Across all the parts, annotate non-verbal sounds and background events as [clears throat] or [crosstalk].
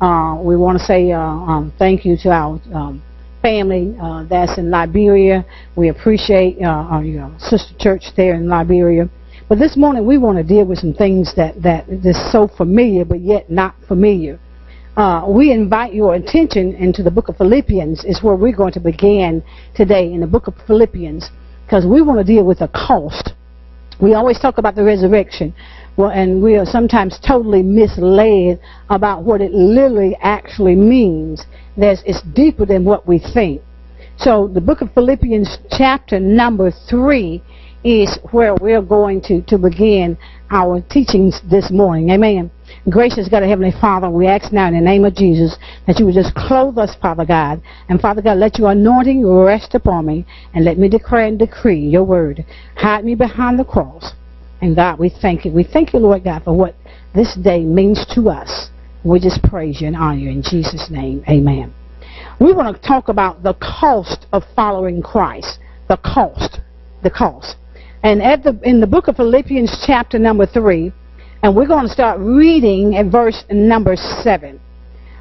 Uh, we want to say uh, um, thank you to our um, family uh, that's in Liberia. We appreciate our, your sister church there in Liberia. But this morning we want to deal with some things that that is so familiar but yet not familiar. Uh, we invite your attention into the book of Philippians is where we're going to begin today in the book of Philippians because we want to deal with the cost. We always talk about the resurrection, well, and we are sometimes totally misled about what it literally actually means. There's, it's deeper than what we think. So the book of Philippians chapter number 3 is where we're going to, to begin our teachings this morning. Amen. Gracious God, Heavenly Father, we ask now in the name of Jesus that you would just clothe us, Father God. And Father God, let your anointing rest upon me and let me declare and decree your word. Hide me behind the cross. And God, we thank you. We thank you, Lord God, for what this day means to us. We just praise you and honor you in Jesus' name. Amen. We want to talk about the cost of following Christ. The cost. The cost. And at the, in the book of Philippians, chapter number 3, and we're going to start reading at verse number 7.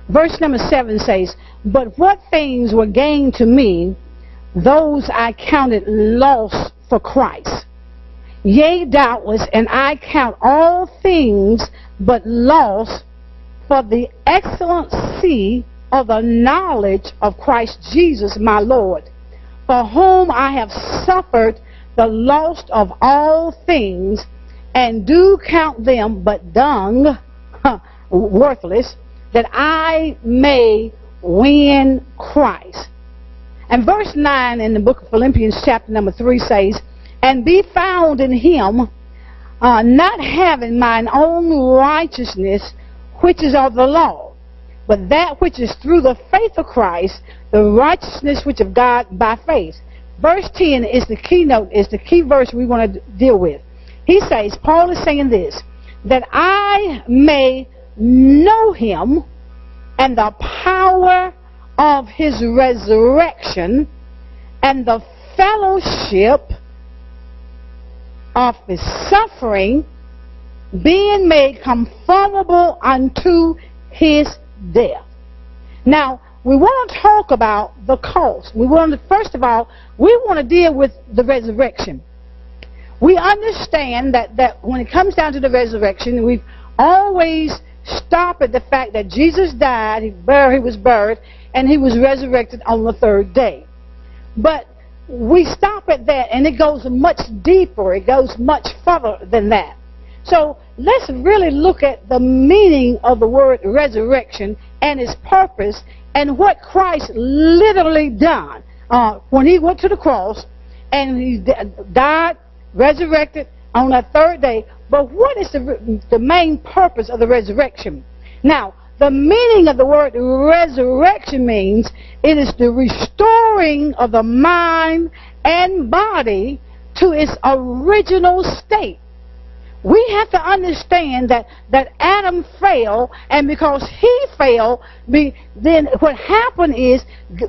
Verse number 7 says, But what things were gained to me, those I counted loss for Christ. Yea, doubtless, and I count all things but loss for the excellency of the knowledge of Christ Jesus my Lord, for whom I have suffered the loss of all things, and do count them but dung, worthless, that I may win Christ. And verse 9 in the book of Philippians, chapter number 3 says, And be found in him, uh, not having mine own righteousness, which is of the law, but that which is through the faith of Christ, the righteousness which of God by faith verse 10 is the keynote, is the key verse we want to deal with. He says, Paul is saying this, that I may know him and the power of his resurrection and the fellowship of his suffering, being made conformable unto his death. Now, we want to talk about the cost. We want to, first of all, we want to deal with the resurrection. We understand that, that when it comes down to the resurrection, we've always stopped at the fact that Jesus died, he, he was buried, and he was resurrected on the third day. But we stop at that, and it goes much deeper. It goes much further than that. So let's really look at the meaning of the word resurrection and its purpose and what Christ literally done uh, when he went to the cross and he died, resurrected on that third day. But what is the, the main purpose of the resurrection? Now, the meaning of the word resurrection means it is the restoring of the mind and body to its original state. We have to understand that, that Adam fell, and because he fell, we, then what happened is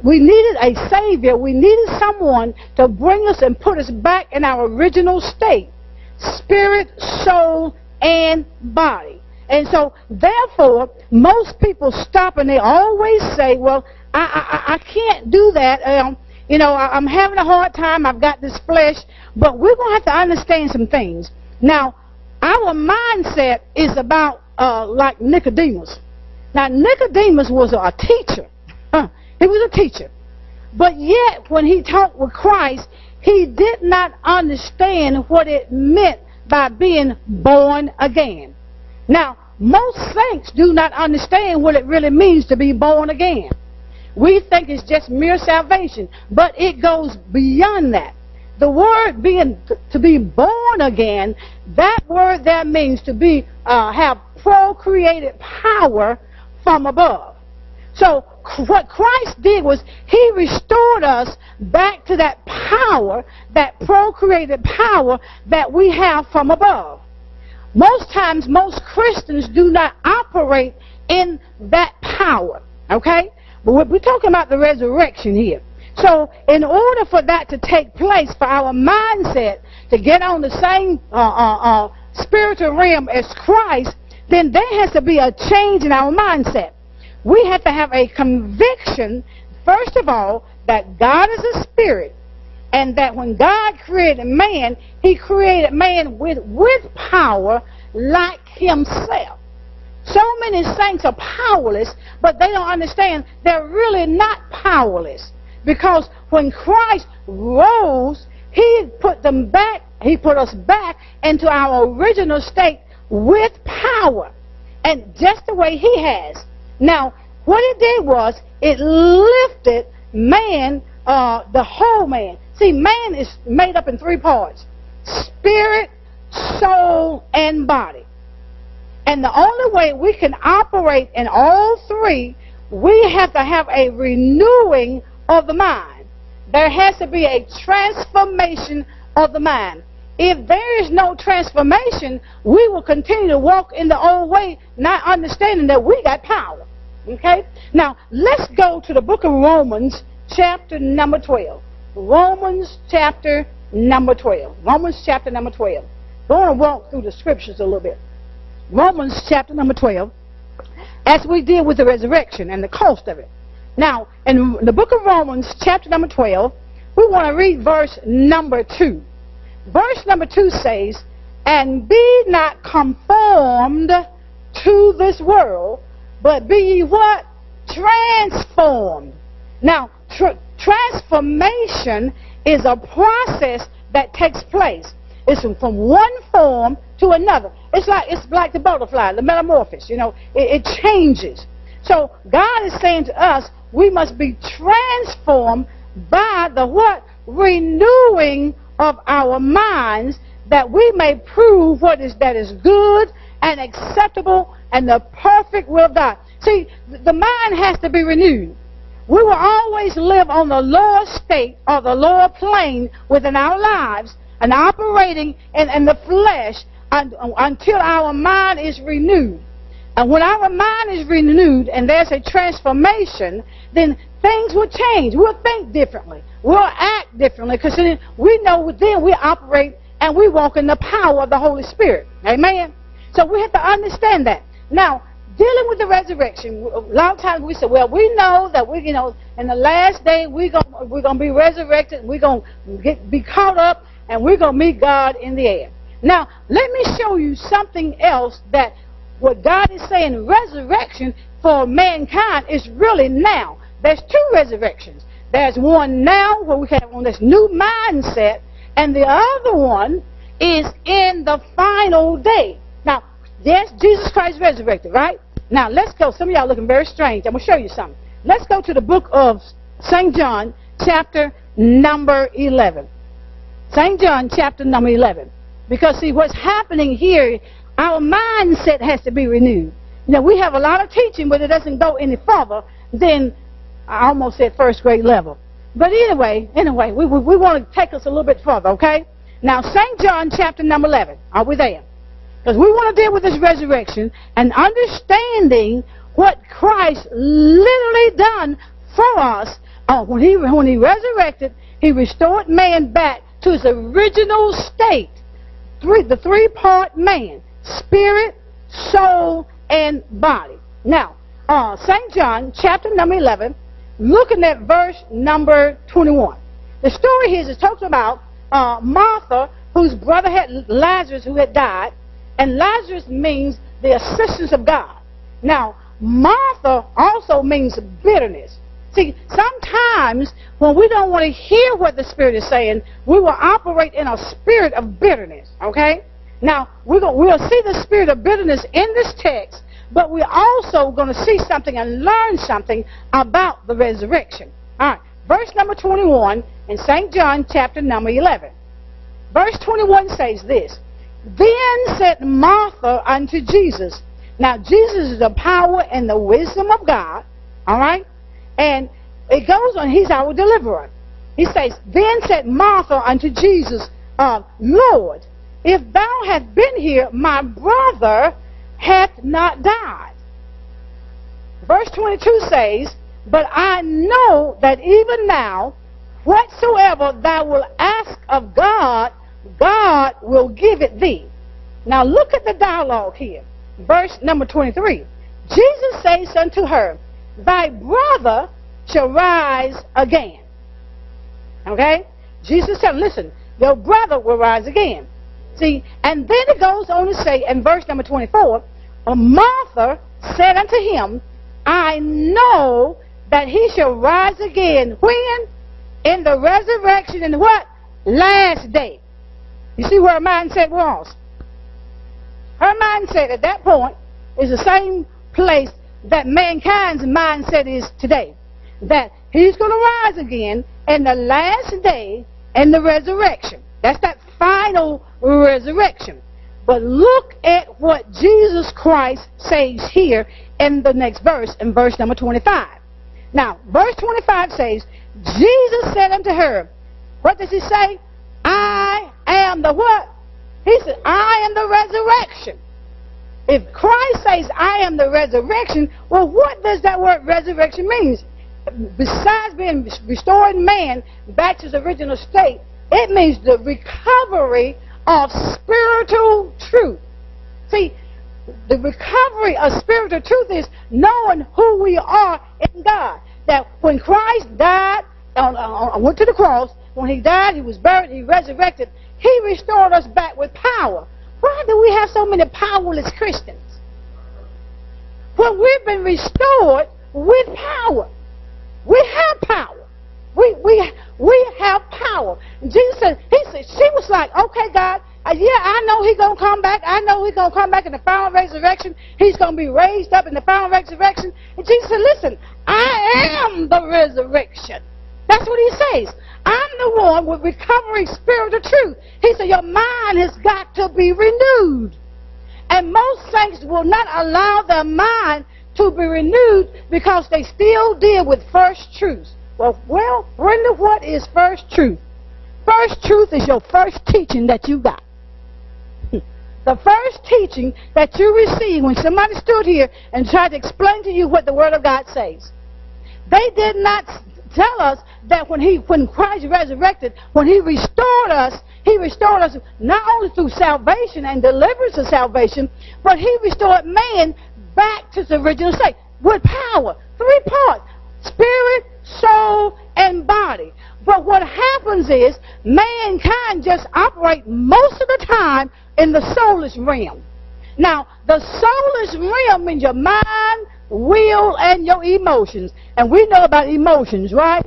we needed a Savior. We needed someone to bring us and put us back in our original state spirit, soul, and body. And so, therefore, most people stop and they always say, well, I, I, I can't do that. Um, you know, I, I'm having a hard time. I've got this flesh. But we're going to have to understand some things. Now, our mindset is about uh, like Nicodemus. Now, Nicodemus was a teacher. Huh. He was a teacher. But yet, when he talked with Christ, he did not understand what it meant by being born again. Now, most saints do not understand what it really means to be born again. We think it's just mere salvation, but it goes beyond that. The word being to be born again, that word that means to be uh, have procreated power from above. So what Christ did was he restored us back to that power, that procreated power that we have from above. Most times, most Christians do not operate in that power. Okay? But we're talking about the resurrection here. So, in order for that to take place, for our mindset to get on the same uh, uh, uh, spiritual realm as Christ, then there has to be a change in our mindset. we have to have a conviction, first of all, that God is a spirit and that when God created man, he created man with, with power like himself. So many saints are powerless, but they don't understand they're really not powerless. Because when Christ rose, he put them back, he put us back into our original state with power. And just the way he has. Now, what it did was, it lifted man, uh, the whole man. See, man is made up in three parts spirit, soul, and body. And the only way we can operate in all three, we have to have a renewing of the mind. There has to be a transformation of the mind. If there is no transformation, we will continue to walk in the old way, not understanding that we got power. Okay? Now, let's go to the book of Romans, chapter number 12. Romans chapter number 12. Romans chapter number 12. I want to walk through the scriptures a little bit. Romans chapter number 12, as we deal with the resurrection and the cost of it. Now, in the book of Romans chapter number 12, we want to read verse number 2. Verse number 2 says, And be not conformed to this world, but be what? Transformed. Now, tr- transformation is a process that takes place. It's from one form to another. It's like it's like the butterfly, the metamorphosis. You know, it, it changes. So God is saying to us, we must be transformed by the what renewing of our minds, that we may prove what is that is good and acceptable and the perfect will of God. See, the mind has to be renewed. We will always live on the lower state or the lower plane within our lives and operating in, in the flesh until our mind is renewed. And when our mind is renewed and there's a transformation, then things will change. We'll think differently. We'll act differently because we know then we operate and we walk in the power of the Holy Spirit. Amen. So we have to understand that. Now, dealing with the resurrection, a lot of times we say, well, we know that we, you know, in the last day we're gonna we're gonna be resurrected, we're gonna get be caught up, and we're gonna meet God in the air. Now, let me show you something else that what God is saying resurrection for mankind is really now. There's two resurrections. There's one now where we have on this new mindset, and the other one is in the final day. Now, yes, Jesus Christ resurrected, right? Now, let's go. Some of y'all looking very strange. I'm going to show you something. Let's go to the book of St. John, chapter number 11. St. John, chapter number 11. Because, see, what's happening here, our mindset has to be renewed. You know, we have a lot of teaching, but it doesn't go any further than, I almost said first grade level. But anyway, anyway, we, we, we want to take us a little bit further, okay? Now, St. John, chapter number 11. Are we there? Because we want to deal with this resurrection and understanding what Christ literally done for us. Uh, when, he, when he resurrected, he restored man back to his original state. Three, the three-part man. Spirit, soul, and body. Now, uh, St. John, chapter number 11, looking at verse number 21. The story here is talking about uh, Martha, whose brother had Lazarus, who had died, and Lazarus means the assistance of God. Now, Martha also means bitterness. See, sometimes when we don't want to hear what the Spirit is saying, we will operate in a spirit of bitterness. Okay? Now, we're going, we'll see the spirit of bitterness in this text, but we're also going to see something and learn something about the resurrection. All right. Verse number 21 in St. John chapter number 11. Verse 21 says this. Then said Martha unto Jesus. Now, Jesus is the power and the wisdom of God. All right? And it goes on, he's our deliverer. He says, Then said Martha unto Jesus, uh, Lord, if thou had been here, my brother hath not died. Verse 22 says, But I know that even now, whatsoever thou wilt ask of God, God will give it thee. Now look at the dialogue here. Verse number 23. Jesus says unto her, thy brother shall rise again. Okay? Jesus said, listen, your brother will rise again. See, and then it goes on to say in verse number 24, Martha said unto him, I know that he shall rise again. When? In the resurrection in what? Last day. You see where her mindset was? Her mindset at that point is the same place that mankind's mindset is today. That he's going to rise again in the last day in the resurrection. That's that final resurrection. But look at what Jesus Christ says here in the next verse, in verse number 25. Now, verse 25 says, Jesus said unto her, what does he say? I am the what? He said, I am the resurrection. If Christ says, I am the resurrection, well, what does that word resurrection mean? Besides being restoring man back to his original state, it means the recovery of spiritual truth. See, the recovery of spiritual truth is knowing who we are in God. That when Christ died, on, on, went to the cross, when he died, he was buried, he resurrected, he restored us back with power. Why do we have so many powerless Christians? Well, we've been restored with power. We have power. We, we, we have power. Jesus said, he said, she was like, okay, God, uh, yeah, I know he's going to come back. I know he's going to come back in the final resurrection. He's going to be raised up in the final resurrection. And Jesus said, listen, I am the resurrection. That's what he says. I'm the one with recovering spirit of truth. He said, your mind has got to be renewed. And most saints will not allow their mind to be renewed because they still deal with first truths. Well, well, Brenda, what is first truth? First truth is your first teaching that you got. [laughs] The first teaching that you received when somebody stood here and tried to explain to you what the Word of God says. They did not tell us that when he when Christ resurrected, when he restored us, he restored us not only through salvation and deliverance of salvation, but he restored man back to his original state with power. Three parts. Spirit, soul, and body. But what happens is mankind just operate most of the time in the soulish realm. Now, the soulish realm means your mind, will, and your emotions. And we know about emotions, right?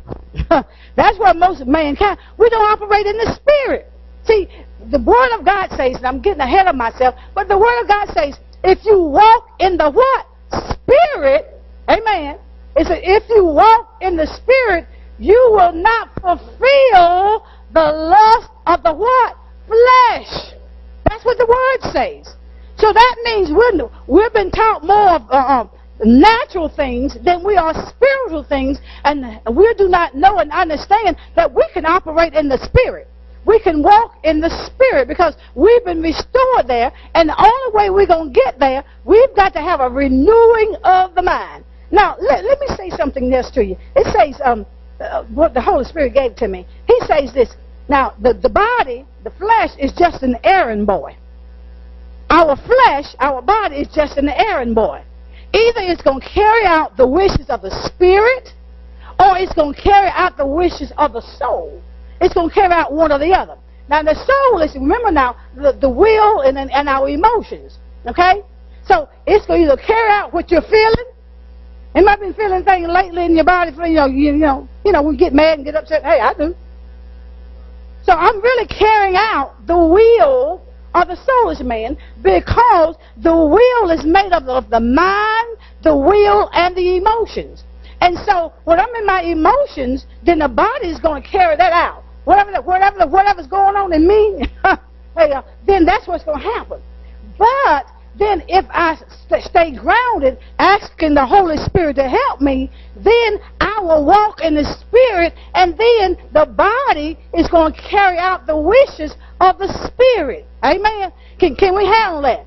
[laughs] That's where most mankind, we don't operate in the spirit. See, the Word of God says, and I'm getting ahead of myself, but the Word of God says, if you walk in the what? Spirit, amen, it says, if you walk in the Spirit, you will not fulfill the lust of the what? Flesh. That's what the Word says. So that means we're, we've been taught more of uh, natural things than we are spiritual things, and we do not know and understand that we can operate in the Spirit. We can walk in the Spirit because we've been restored there, and the only way we're going to get there, we've got to have a renewing of the mind. Now, let, let me say something else to you. It says, um, uh, what the Holy Spirit gave to me. He says this. Now, the, the body, the flesh, is just an errand boy. Our flesh, our body, is just an errand boy. Either it's going to carry out the wishes of the spirit, or it's going to carry out the wishes of the soul. It's going to carry out one or the other. Now, the soul is, remember now, the, the will and, and our emotions. Okay? So, it's going to either carry out what you're feeling, and might been feeling things lately in your body, you know, you, you know, you know, we get mad and get upset. Hey, I do. So I'm really carrying out the will of the soulish man because the will is made up of the mind, the will, and the emotions. And so when I'm in my emotions, then the body is going to carry that out. Whatever, whatever, whatever's going on in me, [laughs] hey, uh, then that's what's going to happen. But then if I st stay grounded, asking the Holy Spirit to help me, then I will walk in the Spirit, and then the body is going to carry out the wishes of the Spirit. Amen. Can, can we handle that?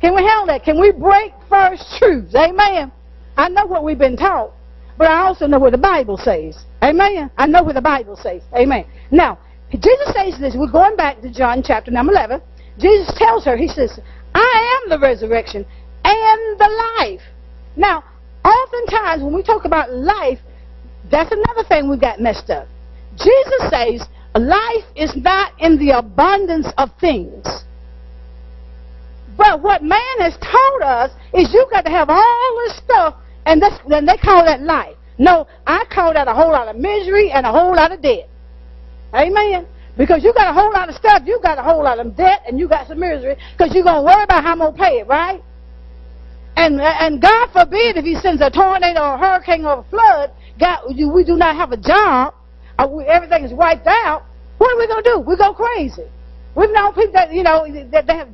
Can we handle that? Can we break first truths? Amen. I know what we've been taught, but I also know what the Bible says. Amen. I know what the Bible says. Amen. Now, Jesus says this. We're going back to John chapter number 11. Jesus tells her, he says, I am the resurrection and the life. Now, oftentimes when we talk about life, that's another thing we got messed up. Jesus says life is not in the abundance of things. But what man has taught us is you got to have all this stuff, and that's then they call that life. No, I call that a whole lot of misery and a whole lot of debt. Amen. Because you got a whole lot of stuff, you got a whole lot of debt, and you got some misery, because you're going to worry about how I'm to pay it, right? And, and God forbid if he sends a tornado or a hurricane or a flood, God, we do not have a job, everything is wiped out, what are we going to do? We go crazy. We've known people that, you know, that they have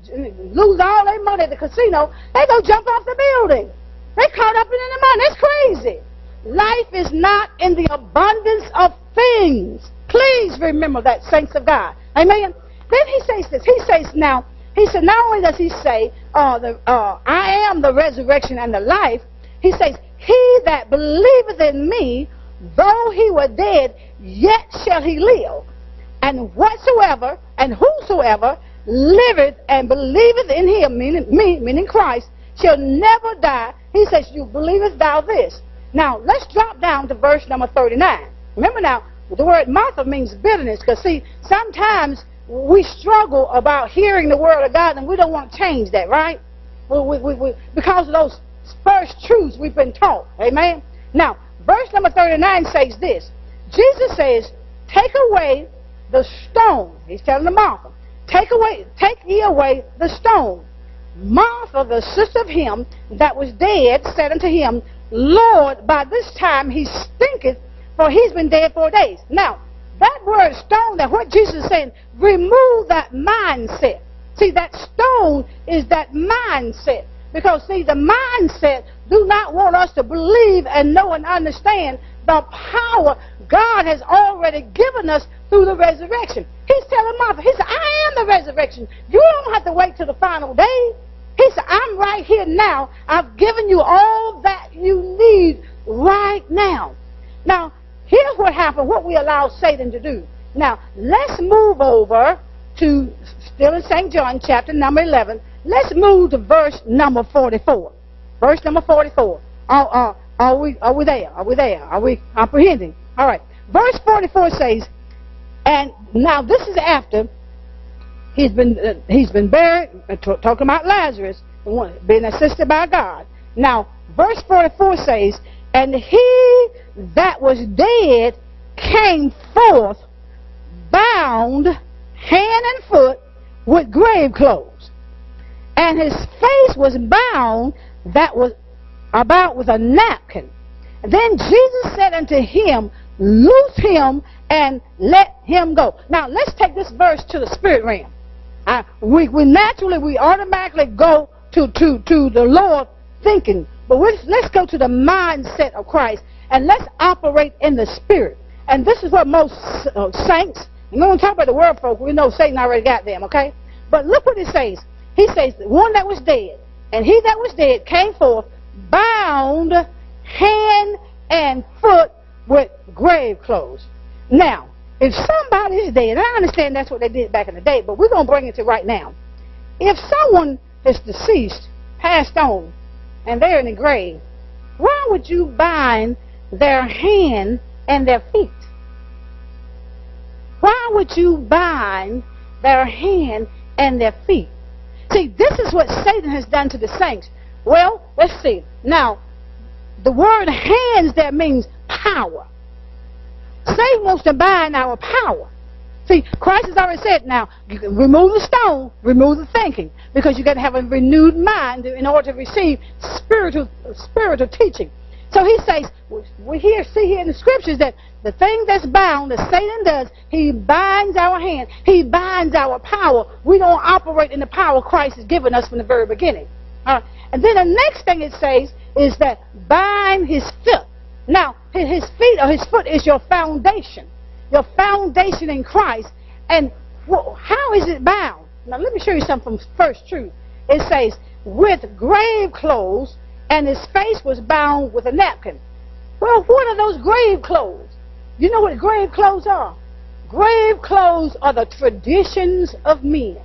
lose all their money at the casino. They go jump off the building. They caught up in the money. It's crazy. Life is not in the abundance of things. Please remember that, saints of God. Amen. Then he says this. He says now, he said, not only does he say, uh, the, uh, I am the resurrection and the life, he says, he that believeth in me, though he were dead, yet shall he live. And whatsoever and whosoever liveth and believeth in him, meaning me, meaning Christ, shall never die. He says, You believest thou this. Now, let's drop down to verse number 39. Remember now, the word Martha means bitterness, because see, sometimes we struggle about hearing the word of God and we don't want to change that, right? We, we, we, because of those first truths we've been taught. Amen? Now, verse number 39 says this. Jesus says, Take away the stone. He's telling the Martha, take away, take ye away the stone. Martha, the sister of him that was dead, said unto him, Lord, by this time he stinketh, for he's been dead four days. Now, that word stone, that what Jesus is saying, remove that mindset. See, that stone is that mindset. Because, see, the mindset do not want us to believe and know and understand the power God has already given us through the resurrection. He's telling Martha, He said, I am the resurrection. You don't have to wait till the final day. He said, I'm right here now. I've given you all that you need right now. Now, here's what happened, what we allow Satan to do. Now, let's move over to, still in St. John chapter number 11, let's move to verse number 44. Verse number 44. Are, are, are, we, are we there? Are we there? Are we comprehending? All right. Verse 44 says, and now this is after he's been uh, he's been buried. Uh, talking about Lazarus being assisted by God. Now verse 44 says, and he that was dead came forth bound hand and foot with grave clothes, and his face was bound that was about with a napkin. Then Jesus said unto him, Loose him and let him go. Now, let's take this verse to the spirit realm. Uh, we, we naturally, we automatically go to, to, to the Lord thinking. But let's go to the mindset of Christ and let's operate in the spirit. And this is what most uh, saints, I'm going to talk about the word folk, we know Satan already got them, okay? But look what it says. He says, one that was dead, and he that was dead came forth, bound hand and foot with grave clothes. Now, if somebody is dead, and I understand that's what they did back in the day, but we're going to bring it to right now. If someone is deceased, passed on, and they're in the grave, why would you bind their hand and their feet? Why would you bind their hand and their feet? See, this is what Satan has done to the saints. Well, let's see. Now, the word hands there means power. Satan wants to bind our power. See, Christ has already said now, remove the stone, remove the thinking, because you got to have a renewed mind in order to receive spiritual spiritual teaching. So he says, we here see here in the scriptures that the thing that's bound, that Satan does, he binds our hand, he binds our power. We don't operate in the power Christ has given us from the very beginning. And then the next thing it says is that bind his foot. Now, his feet or his foot is your foundation. Your foundation in Christ. And how is it bound? Now, let me show you something from First Truth. It says, with grave clothes, and his face was bound with a napkin. Well, what are those grave clothes? You know what grave clothes are? Grave clothes are the traditions of men.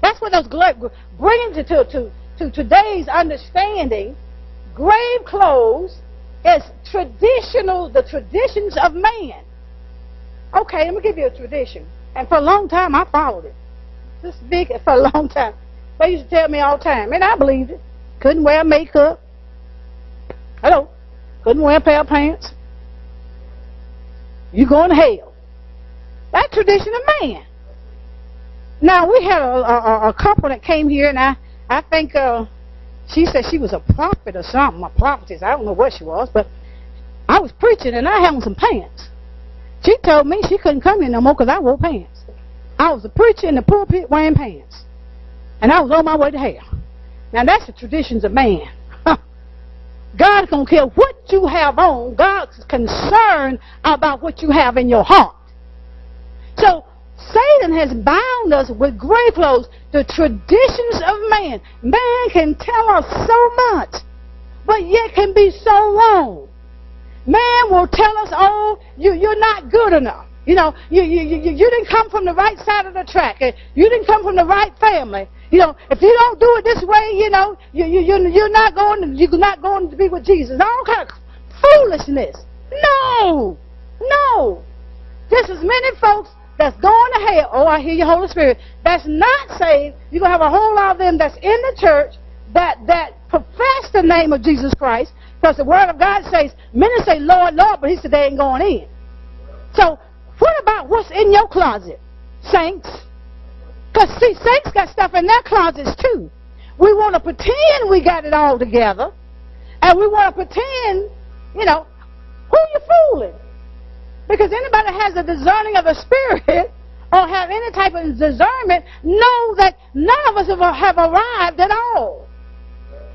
That's what those bringing to, to, to, to today's understanding grave clothes is traditional, the traditions of man. Okay, let me give you a tradition. And for a long time, I followed it. This big [laughs] for a long time. They used to tell me all the time, and I believed it. Couldn't wear makeup. Hello. Couldn't wear a pair of pants. You going to hell. That tradition of man. Now we had a, a, a couple that came here, and I I think uh, she said she was a prophet or something, a prophetess. I don't know what she was, but I was preaching and I had on some pants. She told me she couldn't come here no more because I wore pants. I was a preacher in the pulpit wearing pants. And I was on my way to hell. Now that's the traditions of man. God don't care what you have on. God's concerned about what you have in your heart. So Satan has bound us with grave clothes, the traditions of man. Man can tell us so much, but yet can be so wrong. Man will tell us, oh, you, you're not good enough. You know, you, you, you, you didn't come from the right side of the track. You didn't come from the right family. You know, if you don't do it this way, you know, you, you, you're, you're not going, you're not going to be with Jesus. All kind of foolishness. No, no. Just as many folks that's going to hell, oh, I hear you, Holy Spirit, that's not saved, you're going to have a whole lot of them that's in the church that, that profess the name of Jesus Christ, because the Word of God says, many say, Lord, Lord, but he said they ain't going in. So, what about what's in your closet, saints? Because, see, saints got stuff in their closets, too. We want to pretend we got it all together, and we want to pretend, you know, who you fooling? Because anybody has a discerning of the spirit [laughs] or have any type of discernment know that none of us have arrived at all.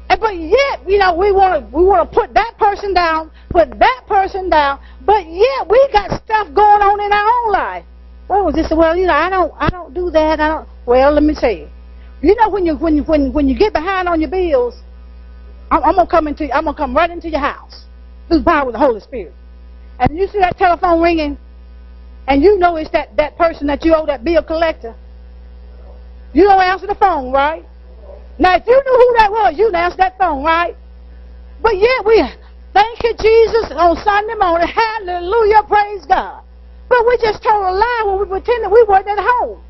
And, but yet, you know, we want to we want to put that person down, put that person down, but yet we got stuff going on in our own life. What was this? Well, you know, I don't I don't do that. I don't. Well, let me tell you. You know, when you when you when when you get behind on your bills, I'm, I'm gonna come into I'm gonna come right into your house through the power of the Holy Spirit and you see that telephone ringing, and you know it's that, that person that you owe that bill collector, you don't answer the phone, right? Now, if you knew who that was, you'd answer that phone, right? But yet we thank you, Jesus, on Sunday morning. Hallelujah, praise God. But we just told a lie when we pretended we weren't at home.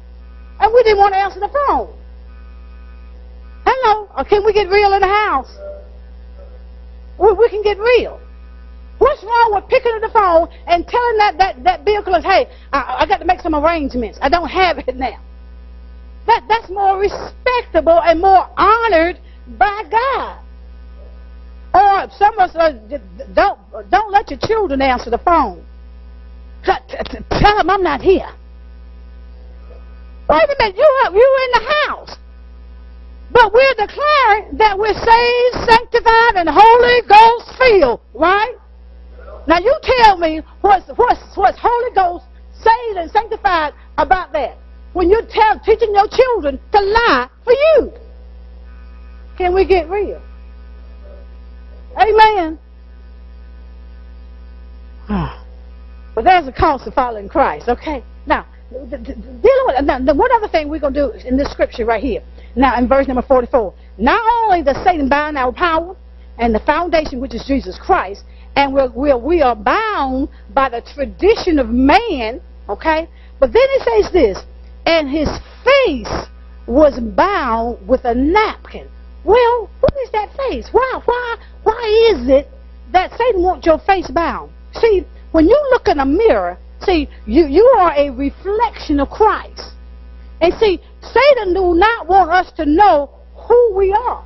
And we didn't want to answer the phone. Hello? Or can we get real in the house? We, we can get real. What's wrong with picking up the phone and telling that, that, that bill collector, hey, I, I got to make some arrangements. I don't have it now. That, that's more respectable and more honored by God. Or some of us uh, don't, don't let your children answer the phone. Tell them I'm not here. Wait a minute, you're, you're in the house. But we're declaring that we're saved, sanctified, and Holy Ghost filled, right? Now you tell me what's what's what's Holy Ghost saved and sanctified about that. When you're tell, teaching your children to lie for you. Can we get real? Amen. [sighs] Ah. But there's a cost of following Christ, okay? Now, dealing with now, the one other thing we're going to do in this scripture right here. Now, in verse number 44. Not only does Satan bind our power and the foundation, which is Jesus Christ, and we're, we're, we are bound by the tradition of man, okay? But then it says this, and his face was bound with a napkin. Well, what is that face? Why, why, why is it that Satan wants your face bound? See, when you look in a mirror, see, you, you are a reflection of Christ. And see, Satan do not want us to know who we are.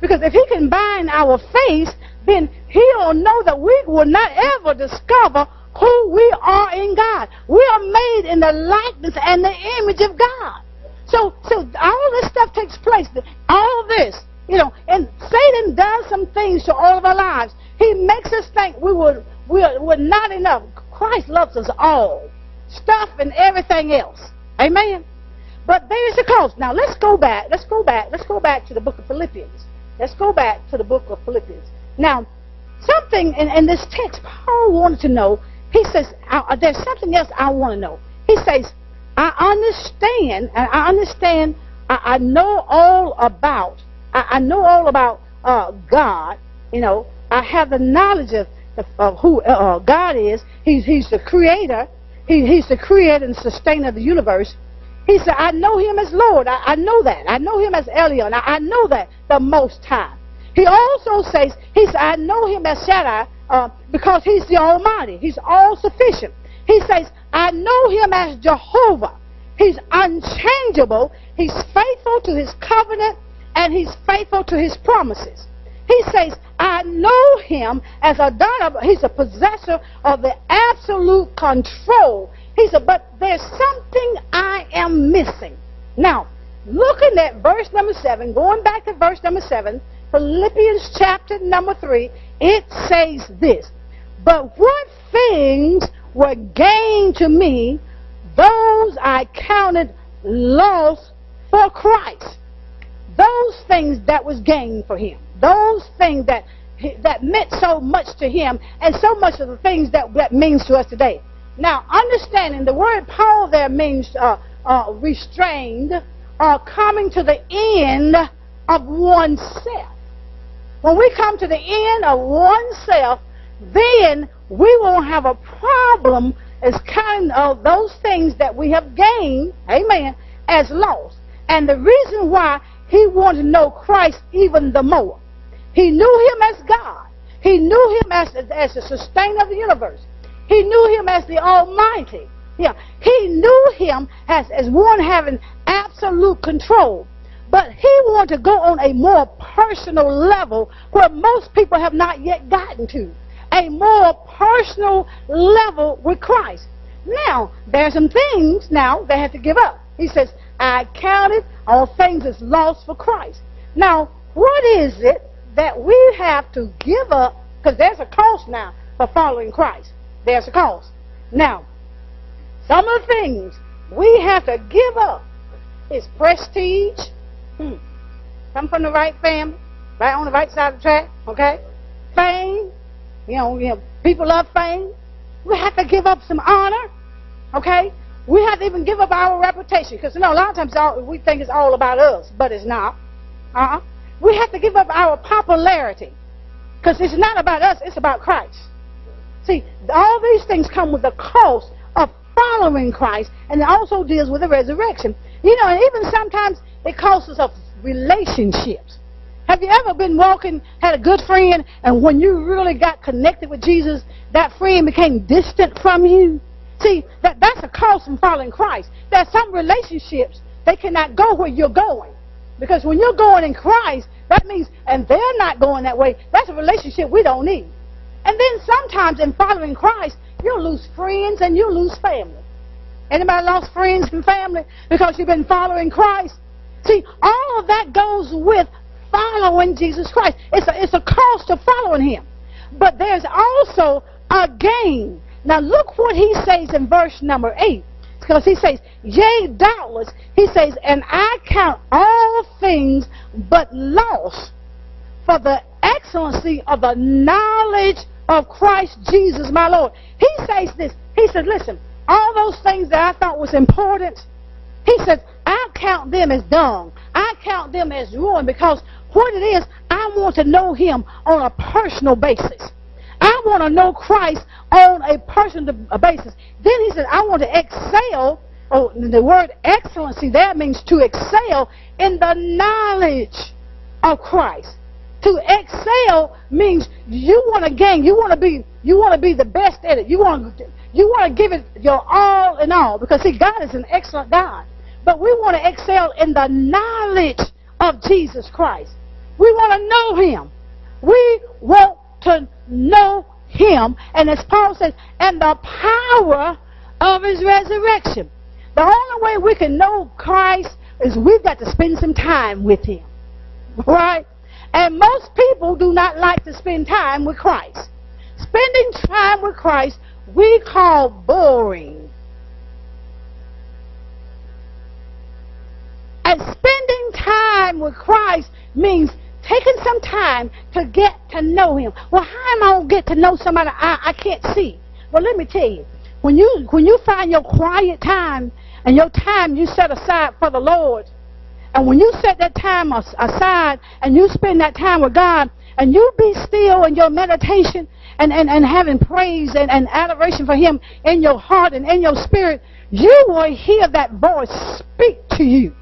Because if he can bind our face, then he'll know that we will not ever discover who we are in God. We are made in the likeness and the image of God. So, so all this stuff takes place. All this, you know, and Satan does some things to all of our lives. He makes us think we were, we're not enough. Christ loves us all. Stuff and everything else. Amen. But there's a cost. Now let's go back. Let's go back. Let's go back to the book of Philippians. Let's go back to the book of Philippians. Now, something in, in this text, Paul wanted to know. He says, there's something else I want to know. He says, I understand, I understand, I, I know all about, I, I know all about uh, God, You know, I have the knowledge of, [laughs] of who uh, God is. He's, he's the creator. He, he's the creator and sustainer of the universe. He said, I know him as Lord. I, I know that. I know him as Elyon. I, I know that, the Most High. He also says, he said, I know him as Shaddai uh, because he's the Almighty. He's all sufficient. He says, I know him as Jehovah. He's unchangeable. He's faithful to his covenant and he's faithful to his promises. He says, I know him as Adonai. He's a possessor of the absolute control. He said, but there's something I am missing. Now, looking at verse number 7, going back to verse number 7, Philippians chapter number 3, it says this, But what things were gained to me, those I counted loss for Christ. Those things that was gained for him. Those things that that meant so much to him and so much of the things that that means to us today. Now, understanding the word Paul there means uh, uh, restrained or coming to the end of oneself. When we come to the end of oneself, then we won't have a problem as kind of those things that we have gained, amen, as lost. And the reason why he wanted to know Christ even the more. He knew him as God. He knew him as, as the sustainer of the universe. He knew him as the Almighty. Yeah, he knew him as, as one having absolute control. But he wanted to go on a more personal level where most people have not yet gotten to. A more personal level with Christ. Now, there are some things now they have to give up. He says, I counted all things as lost for Christ. Now, what is it that we have to give up? Because there's a cost now for following Christ. There's a cost. Now, some of the things we have to give up is prestige, Hmm. Come from the right family, right on the right side of the track, okay? Fame, you know, you know, people love fame. We have to give up some honor, okay? We have to even give up our reputation because you know a lot of times all, we think it's all about us, but it's not. Uh-huh. We have to give up our popularity because it's not about us; it's about Christ. See, all these things come with the cost of following Christ, and it also deals with the resurrection. You know, and even sometimes it costs us relationships. Have you ever been walking, had a good friend, and when you really got connected with Jesus, that friend became distant from you? See, that, that's a cost from following Christ. There's some relationships, they cannot go where you're going. Because when you're going in Christ, that means, and they're not going that way, that's a relationship we don't need. And then sometimes in following Christ, you'll lose friends and you'll lose family. Anybody lost friends and family because you've been following Christ? See, all of that goes with following Jesus Christ. It's a, it's a cost of following him. But there's also a gain. Now look what he says in verse number 8. Because he says, Yea, doubtless, he says, And I count all things but loss for the excellency of the knowledge of Christ Jesus my Lord. He says this. He said, listen, all those things that I thought was important, he says, I count them as dung. I count them as ruin because what it is, I want to know him on a personal basis. I want to know Christ on a personal basis. Then he said, I want to excel. Oh, the word excellency there means to excel in the knowledge of Christ. To excel means you want to gain. You want to be. You want to be the best at it. You want. To, you want to give it your all in all because see, God is an excellent God. But we want to excel in the knowledge of Jesus Christ. We want to know Him. We want to know Him. And as Paul says, and the power of His resurrection. The only way we can know Christ is we've got to spend some time with Him. [laughs] Right? And most people do not like to spend time with Christ. Spending time with Christ we call boring. And spending time with Christ means taking some time to get to know him. Well, how am I going to get to know somebody I, I can't see? Well, let me tell you. When you when you find your quiet time and your time you set aside for the Lord, and when you set that time aside and you spend that time with God, and you be still in your meditation and, and, and having praise and, and adoration for him in your heart and in your spirit, you will hear that voice speak to you.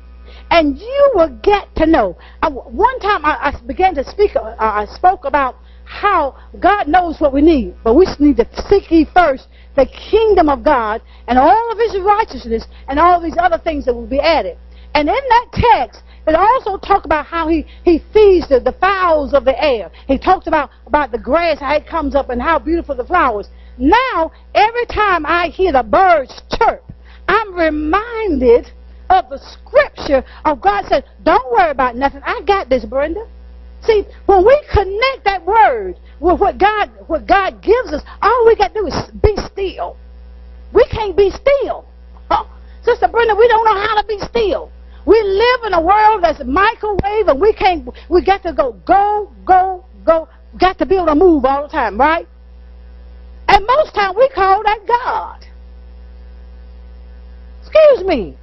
And you will get to know. I, one time I, I, began to speak, uh, I spoke about how God knows what we need, but we need to seek ye first the kingdom of God and all of his righteousness and all these other things that will be added. And in that text, it also talked about how he, he feeds the, the fowls of the air. He talked about, about the grass, how it comes up, and how beautiful the flowers. Now, every time I hear the birds chirp, I'm reminded of the scripture of God says, Don't worry about nothing. I got this, Brenda. See, when we connect that word with what God what God gives us, all we got to do is be still. We can't be still. Huh? Sister Brenda, we don't know how to be still. We live in a world that's microwave and we can't we got to go, go, go, go. Got to be able to move all the time, right? And most time we call that God. Excuse me.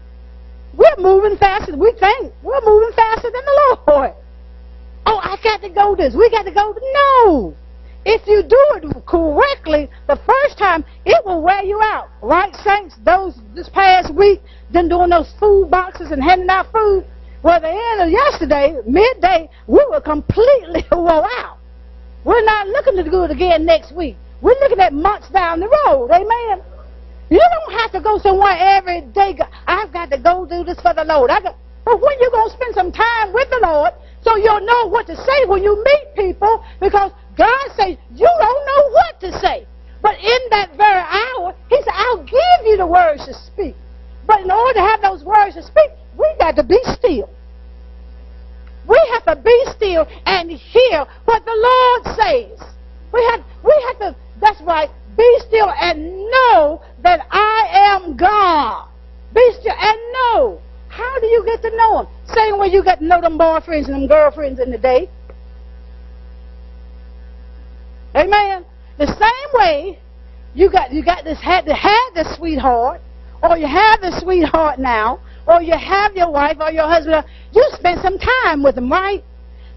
We're moving faster than we think. We're moving faster than the Lord. Oh, I got to go this. We got to go. No. If you do it correctly the first time, it will wear you out. Right, saints? Those this past week, then doing those food boxes and handing out food. Well, the end of yesterday, midday, we were completely [laughs] wore out. We're not looking to do it again next week. We're looking at months down the road. Amen. You don't have to go somewhere every day. I've got to go do this for the Lord. I got, but when you're going to spend some time with the Lord so you'll know what to say when you meet people because God says you don't know what to say. But in that very hour, He said, I'll give you the words to speak. But in order to have those words to speak, we got to be still. We have to be still and hear what the Lord says. We have, we have to, that's right, be still and know that I am God. Be still and know. How do you get to know Him? Same way you got to know them boyfriends and them girlfriends in the day. Amen. The same way you got you got this had to have the sweetheart, or you have the sweetheart now, or you have your wife or your husband. You spend some time with them, right?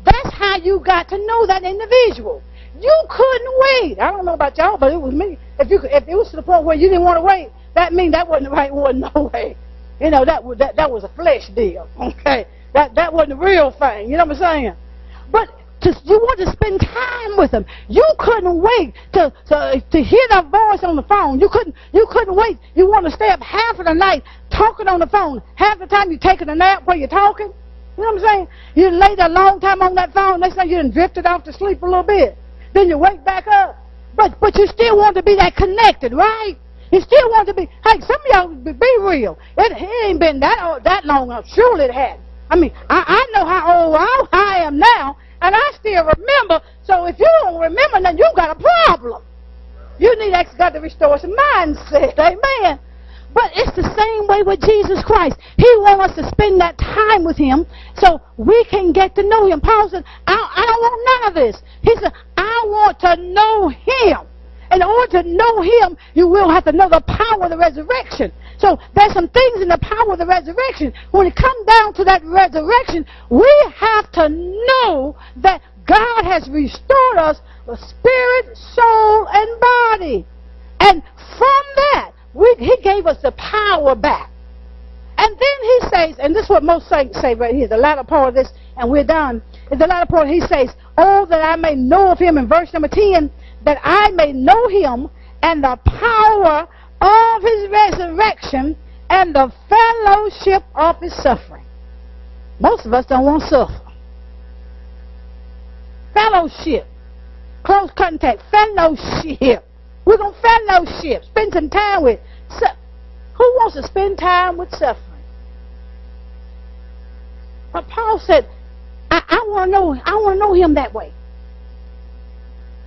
That's how you got to know that individual. You couldn't wait. I don't know about y'all, but it was me. If you if it was to the point where you didn't want to wait, that means that wasn't the right [laughs] one. No way. You know that was that that was a flesh deal. [laughs] Okay, that that wasn't the real thing. You know what I'm saying? But to, you want to spend time with them. You couldn't wait to, to to hear that voice on the phone. You couldn't you couldn't wait. You want to stay up half of the night talking on the phone. Half the time you're taking a nap while you're talking. You know what I'm saying? You laid a long time on that phone. Next thing you done drifted off to sleep a little bit. Then you wake back up. But but you still want to be that connected, right? You still want to be. Hey, some of y'all be, real. It, it ain't been that old, that long. Surely it had. I mean, I, I know how old I, I am now, and I still remember. So if you don't remember, then you got a problem. You need ask God to restore some mindset. Amen. But it's the same way with Jesus Christ. He wants us to spend that time with Him so we can get to know Him. Paul said, I, I don't want none of this. He said, I want to know Him. In order to know Him, you will have to know the power of the resurrection. So there's some things in the power of the resurrection. When it comes down to that resurrection, we have to know that God has restored us with spirit, soul, and body. And from that, we, He gave us the power back. And then He says, and this is what most saints say right here, the latter part of this, and we're done. In the latter part, He says, Oh, that I may know of Him in verse number 10, that I may know Him and the power of his resurrection and the fellowship of his suffering. Most of us don't want to suffer. Fellowship. Close contact. Fellowship. We're going to fellowship. Spend some time with. Who wants to spend time with suffering? But Paul said, I, I want to know, I want to know him that way.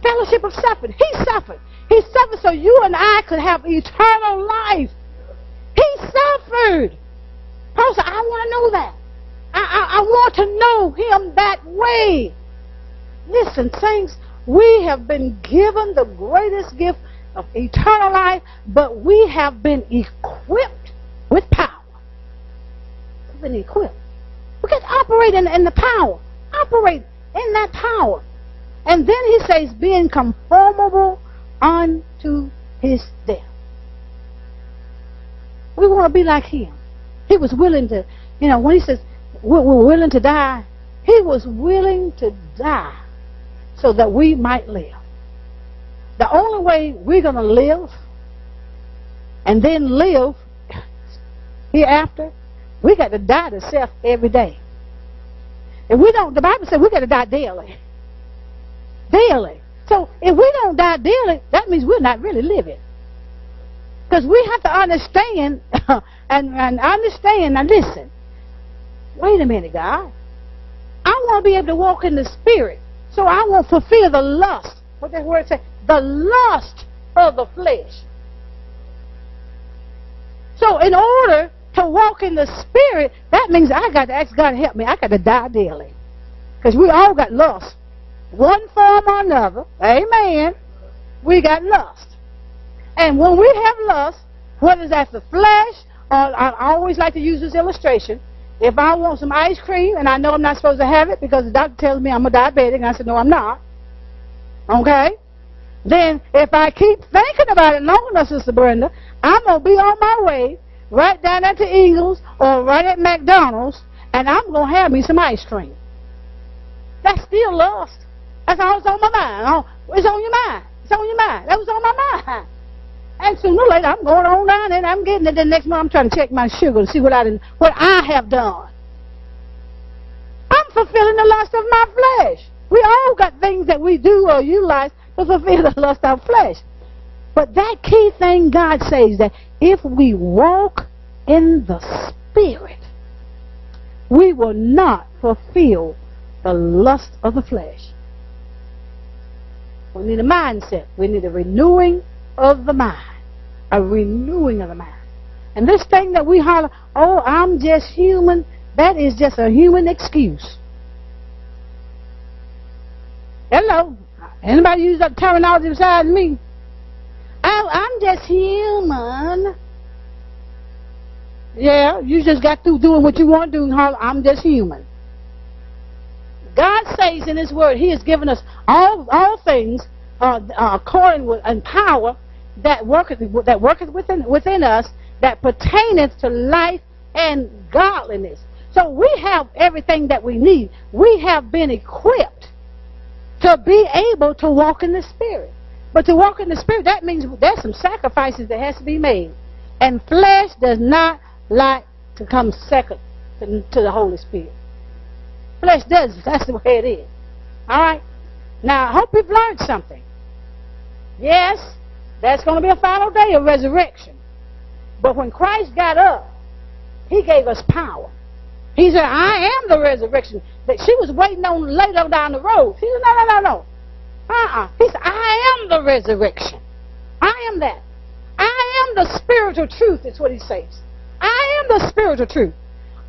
Fellowship of suffering. He suffered. He suffered so you and I could have eternal life. He suffered. Paul said, I want to know that. I, I, I want to know him that way. Listen, saints, we have been given the greatest gift of eternal life, but we have been equipped with power. We've been equipped. We can operate in, in the power. Operate in that power. And then he says, being conformable unto his death. We want to be like him. He was willing to, you know, when he says we're, we're willing to die, he was willing to die so that we might live. The only way we're going to live and then live [clears throat] hereafter, we got to die to self every day. If we don't, the Bible says we got to die daily. Daily. So if we don't die daily, that means we're not really living. Because we have to understand [laughs] and, and understand. Now listen. Wait a minute, God. I want to be able to walk in the spirit. So I won't fulfill the lust. What that word say? The lust of the flesh. So in order to walk in the spirit, that means I got to ask God to help me. I got to die daily. Because we all got lust. One form or another. Amen. We got lust. And when we have lust, whether that's the flesh, or I always like to use this illustration. If I want some ice cream and I know I'm not supposed to have it because the doctor tells me I'm a diabetic, and I said, no, I'm not. Okay? Then if I keep thinking about it long enough, Sister Brenda, I'm going to be on my way right down at the Eagles or right at McDonald's, and I'm going to have me some ice cream. That's still lust. That's all that's on my mind. Oh, it's on your mind. It's on your mind. That was on my mind. And sooner or later, I'm going on down and I'm getting it. The next month, I'm trying to check my sugar to see what I did, what I have done. I'm fulfilling the lust of my flesh. We all got things that we do or utilize to fulfill the lust of flesh. But that key thing God says that if we walk in the Spirit, we will not fulfill the lust of the flesh. We need a mindset. We need a renewing of the mind. A renewing of the mind. And this thing that we holler, oh, I'm just human, that is just a human excuse. Hello. Anybody use that terminology besides me? Oh, I'm just human. Yeah, you just got through doing what you want to do. I'm just human. God says in His Word, He has given us all all things uh, uh, according with and power that worketh that worketh within within us that pertaineth to life and godliness. So we have everything that we need. We have been equipped to be able to walk in the Spirit. But to walk in the Spirit, that means there's some sacrifices that has to be made. And flesh does not like to come second to, to the Holy Spirit. Flesh does. That's the way it is. All right? Now, I hope you've learned something. Yes, that's going to be a final day of resurrection. But when Christ got up, he gave us power. He said, I am the resurrection. That she was waiting on later down the road. He said, no, no, no, no. Uh-uh. He said, I am the resurrection. I am that. I am the spiritual truth, is what he says. I am the spiritual truth.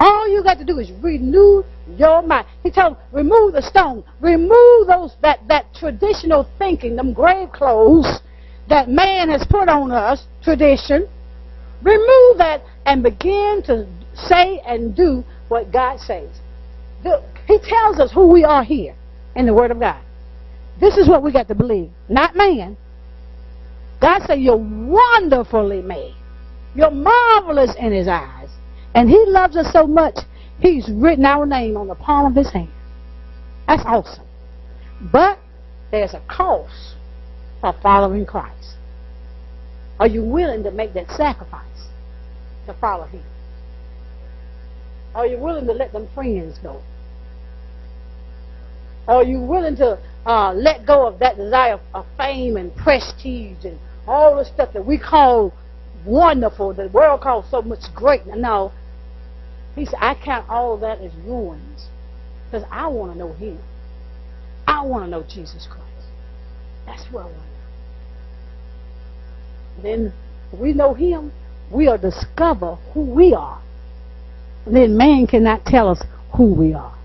All you got to do is renew your mind. He told remove the stone. Remove those that, that traditional thinking, them grave clothes that man has put on us, tradition. Remove that and begin to say and do what God says. He tells us who we are here in the Word of God. This is what we got to believe, not man. God said you're wonderfully made. You're marvelous in His eyes. And He loves us so much, He's written our name on the palm of His hand. That's awesome. But there's a cost of following Christ. Are you willing to make that sacrifice to follow Him? Are you willing to let them friends go? Are you willing to uh, let go of that desire of fame and prestige and all the stuff that we call wonderful, the world calls so much great? No. He said, I count all that as ruins because I want to know Him. I want to know Jesus Christ. That's what I want to know. Then we know Him, we'll discover who we are. Then man cannot tell us who we are.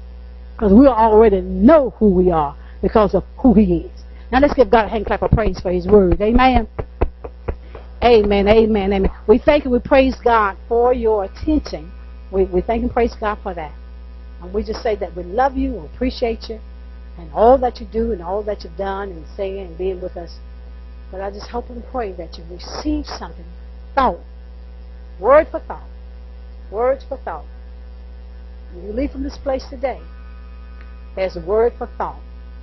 Because we already know who we are because of who he is. Now let's give God a hand clap of praise for his word. Amen. Amen. Amen. Amen. We thank and we praise God for your attention. We, we thank and praise God for that. And we just say that we love you, we appreciate you, and all that you do and all that you've done and saying and being with us. But I just hope and pray that you receive something, thought, word for thought, words for thought. When you leave from this place today, there's a word for thought